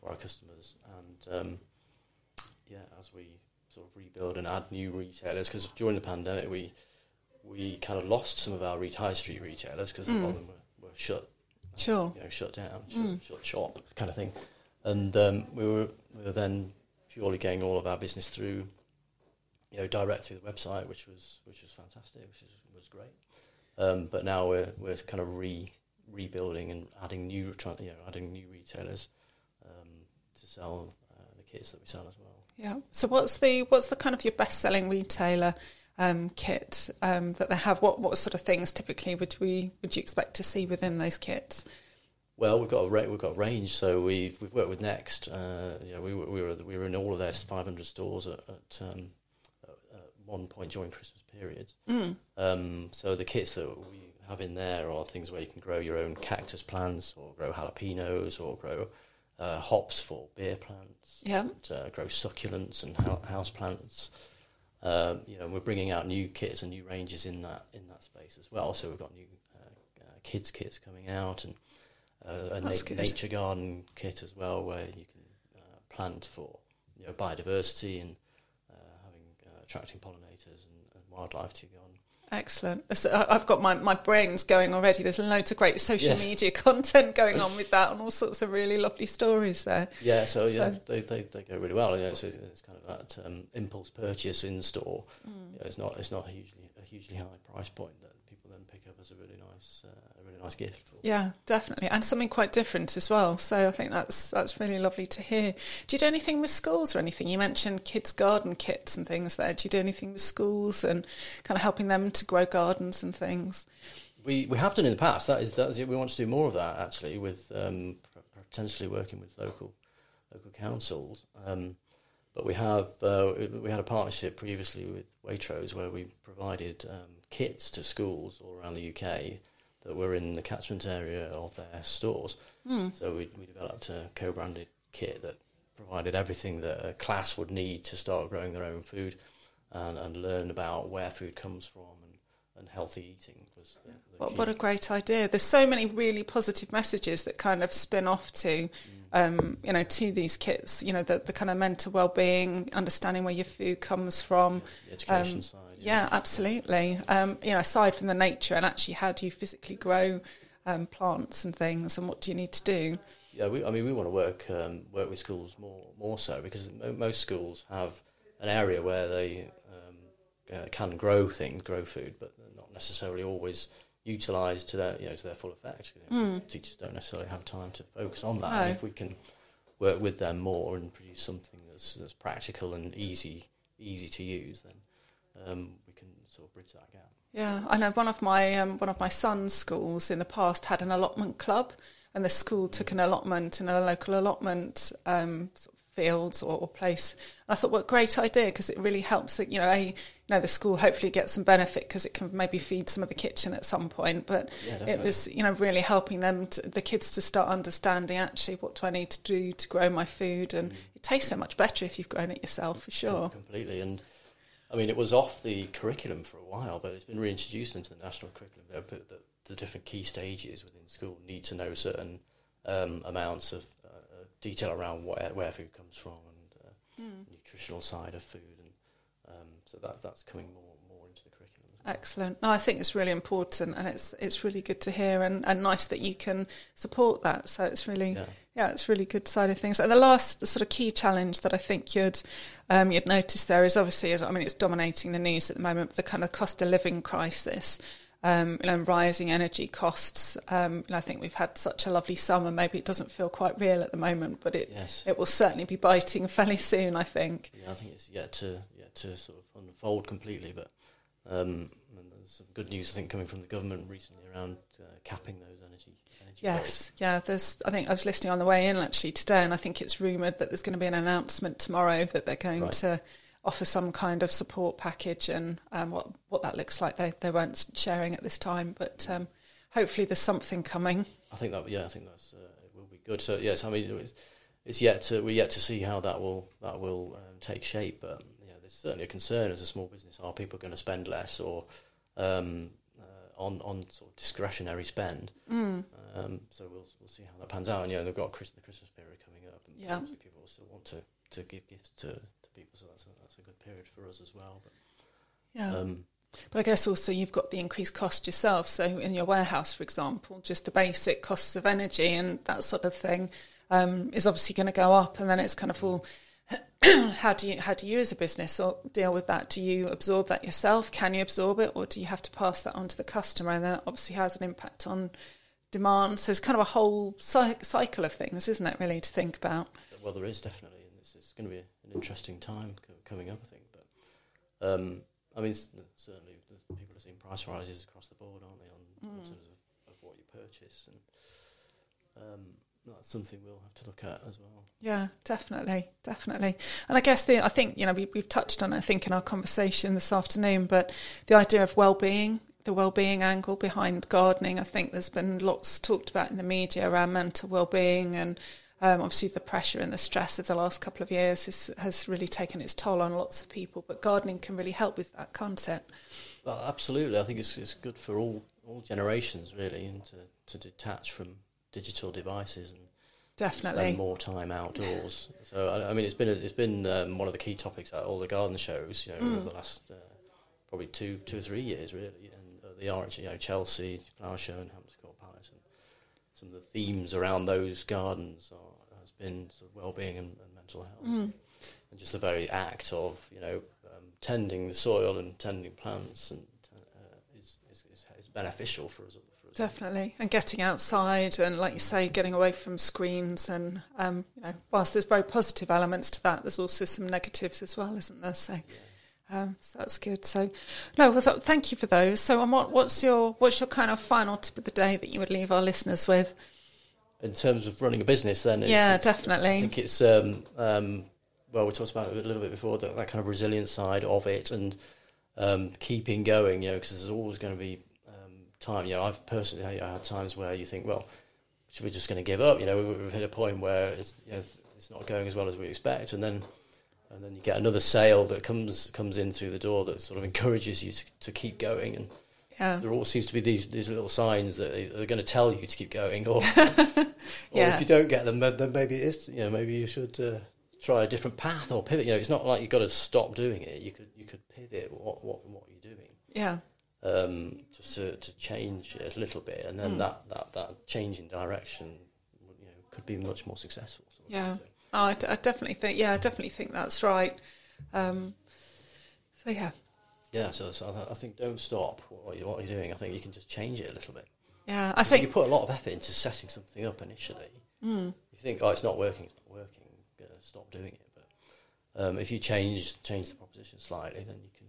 for our customers and um, yeah as we sort of rebuild and add new retailers because during the pandemic we we kind of lost some of our high street retailers because a lot of them were, were shut Sure. you know, shut down, shut, shut shop, kind of thing. And um, we were we were then purely getting all of our business through, you know, direct through the website, which was which was fantastic, which was, was great. Um, but now we're we're kind of re rebuilding and adding new, you know, adding new retailers um, to sell uh, the kits that we sell as well. Yeah. So what's the what's the kind of your best selling retailer um, kit um, that they have? What what sort of things typically would we would you expect to see within those kits? Well, we've got a ra- we've got a range. So we've we've worked with Next. Uh, you know, we were we were we were in all of their 500 stores at, at, um, at, one point during Christmas periods. Um, so the kits that we have in there are things where you can grow your own cactus plants, or grow jalapenos, or grow uh, hops for beer plants. Yeah. and, uh, grow succulents and hou- house plants. Um, you know, we're bringing out new kits and new ranges in that in that space as well. So we've got new uh, uh, kids kits coming out and uh, a na- nature garden kit as well, where you can uh, plant for you know biodiversity and uh, having uh, attracting pollinators and, and wildlife to your garden. Excellent. So I've got my, my brains going already. There's loads of great social Yes. media [LAUGHS] content going on with that and all sorts of really lovely stories there. Yeah, so yeah, So- they, they, they go really well. You know, it's, it's kind of that um, impulse purchase in store. Mm. You know, it's not it's not a hugely a hugely high price point that then pick up as a really nice uh, a really nice gift. Yeah, definitely, and something quite different as well. So I think that's that's really lovely to hear. Do you do anything with schools or anything? You mentioned kids' garden kits and things there. Do you do anything with schools and kind of helping them to grow gardens and things? We we have done in the past. That is that is it. We want to do more of that actually, with um, potentially working with local local councils. Um, but we have uh, we had a partnership previously with Waitrose where we provided um, kits to schools all around the UK that were in the catchment area of their stores. Hmm. So we we developed a co-branded kit that provided everything that a class would need to start growing their own food and, and learn about where food comes from and, healthy eating was the, the What, what a great idea! There's so many really positive messages that kind of spin off to, um, you know, to these kits. You know, the, the kind of mental well-being, understanding where your food comes from. the education um, side. Yeah, absolutely. Um, you know, aside from the nature and actually, how do you physically grow um, plants and things, and what do you need to do? Yeah, we, I mean, we want to work um, work with schools more more so because mo- most schools have an area where they um, uh, can grow things, grow food, but necessarily always utilised to their you know to their full effect. You know, Teachers don't necessarily have time to focus on that. And if we can work with them more and produce something that's that's practical and easy easy to use, then um, we can sort of bridge that gap. Yeah, I know one of my um, one of my son's schools in the past had an allotment club, and the school took an allotment in a local allotment um, sort of fields or, or place. And I thought, what a great idea because it really helps that you know, a you know, the school hopefully gets some benefit because it can maybe feed some of the kitchen at some point. But Yeah, it was you know really helping them, to, the kids, to start understanding actually what do I need to do to grow my food, and it tastes so much better if you've grown it yourself for sure. completely. And I mean, it was off the curriculum for a while, but it's been reintroduced into the national curriculum. Put the, the different key stages within school need to know certain um, amounts of detail around where, where food comes from and uh, Hmm. nutritional side of food, and um, so that that's coming more more into the curriculum. as well. Excellent. No, I think it's really important, and it's it's really good to hear, and, and nice that you can support that. So it's really Yeah. yeah, it's really good side of things. And the last sort of key challenge that I think you'd um, you'd notice there is obviously, is, I mean, it's dominating the news at the moment. The kind of cost of living crisis, um, you know, rising energy costs. Um, and I think we've had such a lovely summer. Maybe it doesn't feel quite real at the moment, but it Yes. it will certainly be biting [LAUGHS] fairly soon. I think. Yeah, I think it's yet to yet to sort of unfold completely, but um, and there's some good news I think coming from the government recently around uh, capping those energy energy Yes, yeah. There's. I think I was listening on the way in actually today, and I think it's rumoured that there's going to be an announcement tomorrow that they're going Right. to offer some kind of support package, and um, what what that looks like they they weren't sharing at this time, but um, hopefully there's something coming. I think that yeah, I think that's uh, it will be good. So yes, I mean it's, it's yet to we're yet to see how that will that will um, take shape, but yeah, there's certainly a concern as a small business: are people going to spend less or um, uh, on on sort of discretionary spend? Mm. Um, so we'll we'll see how that pans out. And you know, they've got Chris, the Christmas period coming up, and Yeah. people will still want to, to give gifts to, to people, so that's a, that's a good period for us as well. But Yeah. um, But I guess also you've got the increased cost yourself. So in your warehouse, for example, just the basic costs of energy and that sort of thing um, is obviously going to go up. And then it's kind of well, [CLEARS THROAT] how do you how do you as a business or deal with that? Do you absorb that yourself? Can you absorb it, or do you have to pass that on to the customer? And that obviously has an impact on demand. So it's kind of a whole cy- cycle of things, isn't it? Really to think about. well, there is definitely, it's, going to be an interesting time co- coming up, I think. But um, I mean, certainly, people are seeing price rises across the board, aren't they, on in terms of, of what you purchase, and um, that's something we'll have to look at as well. Yeah, definitely, definitely. And I guess the I think you know we, we've touched on it, I think in our conversation this afternoon, but the idea of well-being, the well-being angle behind gardening, I think there's been lots talked about in the media around mental well-being and. Um, obviously, the pressure and the stress of the last couple of years has, has really taken its toll on lots of people. But gardening can really help with that, can't it? Well, absolutely. I think it's it's good for all all generations really, and to, to detach from digital devices and Definitely. spend more time outdoors. so I, I mean, it's been a, it's been um, one of the key topics at all the garden shows. You know, Mm. over the last uh, probably two two or three years really, and uh, the orange, you know, Chelsea Flower Show and Hampton Court Palace, and some of the themes around those gardens are, been sort of well-being and, and mental health, Mm. and just the very act of you know um, tending the soil and tending plants and uh, is, is, is, is beneficial for us. For us Definitely, and getting outside and, like you say, getting away from screens. And um, you know, whilst there's very positive elements to that, there's also some negatives as well, isn't there? So, um, so that's good. So, no, well, th- thank you for those. So, and what, what's your what's your kind of final tip of the day that you would leave our listeners with? In terms of running a business, then it's- Yeah, definitely. I think it's um, um, well, we talked about it a little bit before that, that kind of resilient side of it and um, keeping going. You know, because there's always going to be um, time. You know, I've personally I had times where you think, well, should we just going to give up? You know, we- we've hit a point where it's you know, it's not going as well as we expect, and then and then you get another sale that comes comes in through the door that sort of [LAUGHS] encourages you to, to keep going and Yeah, there always seems to be these these little signs that are going to tell you to keep going, or, [LAUGHS] or Yeah. if you don't get them, then maybe it is. You know, maybe you should uh, try a different path or pivot. You know, it's not like you've got to stop doing it. You could you could pivot what what what you're doing, yeah, um, just to to change it a little bit, and then Mm. that, that that change in direction, you know, could be much more successful. sort of Yeah. thing. So, oh, I, d- I definitely think. Yeah, I definitely think that's right. Um, so yeah, yeah. So, so I, I think don't stop what you're, what you're doing. I think you can just change it a little bit. yeah. I So you put a lot of effort into setting something up initially. mm, you think, oh, it's not working, it's not working, stop doing it. But um, if you change change the proposition slightly, then you can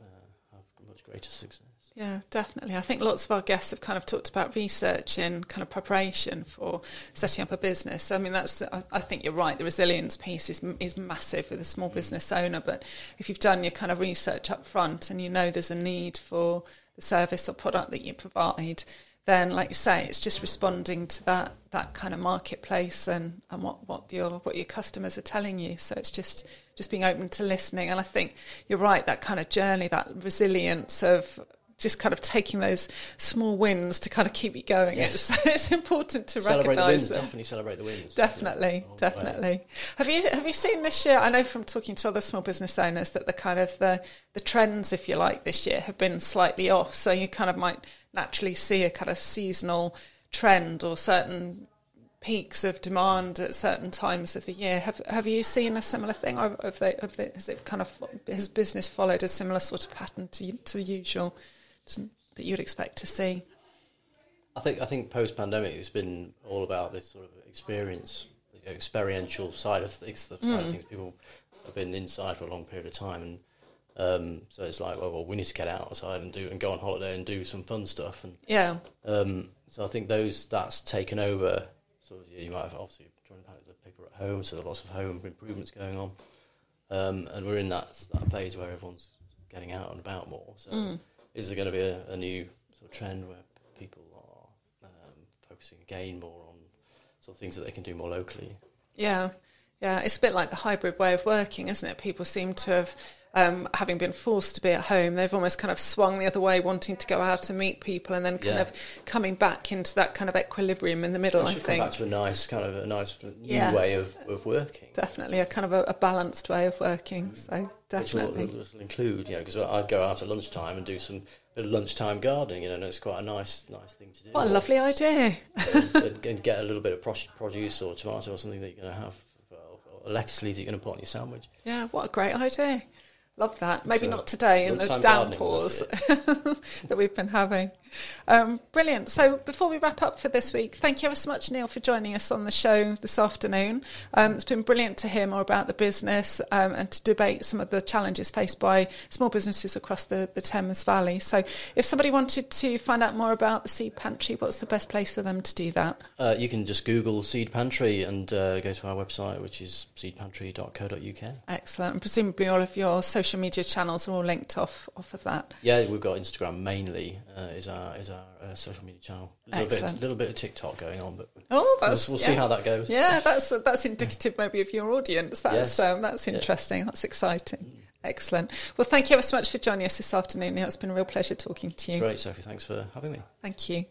uh, have much greater success. Yeah, definitely. I think lots of our guests have kind of talked about research and kind of preparation for setting up a business. I mean, that's I, I think you're right. The resilience piece is is massive with a small mm. business owner. But if you've done your kind of research up front and you know there's a need for the service or product that you provide, then like you say, it's just responding to that that kind of marketplace and, and what, what your what your customers are telling you. So it's just just being open to listening. And I think you're right, that kind of journey, that resilience of just kind of taking those small wins to kind of keep you going. Yes. [LAUGHS] It's, it's important to Celebrate the recognise wins. them. Definitely celebrate the wins. Definitely, oh, the way. definitely. Have you have you seen this year? I know from talking to other small business owners that the kind of the the trends, if you like, this year have been slightly off. So you kind of might naturally see a kind of seasonal trend or certain peaks of demand at certain times of the year. Have have you seen a similar thing, or have they, have they, has it kind of has business followed a similar sort of pattern to to usual that you'd expect to see? I think I think post pandemic it's been all about this sort of experience, experiential side of things. The side of things people have been inside for a long period of time, and um, so it's like, well, well, we need to get outside and do and go on holiday and do some fun stuff. And Yeah, um, so I think those that's taken over. Sort of, you might have obviously during the people at home, so there's lots of home improvements going on, um, and we're in that that phase where everyone's getting out and about more. So is there going to be a, a new sort of trend where people are um, focusing again more on sort of things that they can do more locally? Yeah, yeah. It's a bit like the hybrid way of working, isn't it? People seem to have, um, having been forced to be at home, they've almost kind of swung the other way, wanting to go out and meet people, and then kind Yeah. of coming back into that kind of equilibrium in the middle. I think back to a nice kind of a nice new Yeah. way of, of working. definitely a kind of a, a balanced way of working. So Which will, definitely, which will include, you know, because I'd go out at lunchtime and do some lunchtime gardening, you know, and it's quite a nice, nice thing to do. what a lovely idea. and, and [LAUGHS] get a little bit of pro- produce or tomato or something that you're going to have, or a lettuce leaf that you're going to put on your sandwich. Yeah, what a great idea. Love that. Maybe So, not today in the downpours [LAUGHS] that we've been having. Um, brilliant. So before we wrap up for this week, thank you ever so much, Neil, for joining us on the show this afternoon. Um, it's been brilliant to hear more about the business um, and to debate some of the challenges faced by small businesses across the, the Thames Valley. So if somebody wanted to find out more about the Seed Pantry, what's the best place for them to do that? Uh, you can just Google Seed Pantry and uh, go to our website, which is seedpantry.co.uk. Excellent. And presumably all of your social media channels are all linked off, off of that. Yeah, we've got Instagram mainly uh, is our is our uh, social media channel. A little bit, little bit of TikTok going on, but Oh, we'll, that's we'll yeah. see how that goes. Yeah, [LAUGHS] that's that's indicative maybe of your audience. That's Yes. um, that's Yeah. interesting. That's exciting. Excellent. Well, thank you ever so much for joining us this afternoon. Neil. It's been a real pleasure talking to you. Great, Sophie. Thanks for having me. Thank you.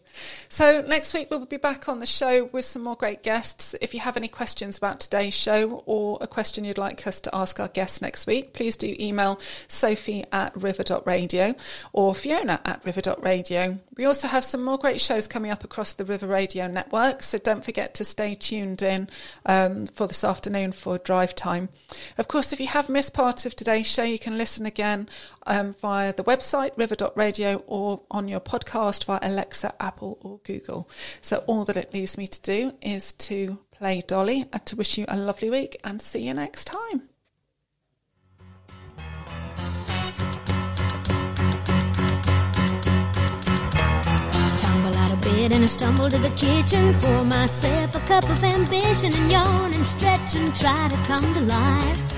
So next week we'll be back on the show with some more great guests. If you have any questions about today's show or a question you'd like us to ask our guests next week, please do email sophie at river.radio or fiona at river.radio. We also have some more great shows coming up across the River Radio network, so don't forget to stay tuned in um, for this afternoon for drive time. Of course, if you have missed part of today's show, you can listen again um, via the website river.radio or on your podcast via Alexa, Apple, or Google. So all that it leaves me to do is to play Dolly and to wish you a lovely week and see you next time. Tumble out of bed and I stumble to the kitchen. Pour myself a cup of ambition and yawn and stretch and try to come to life.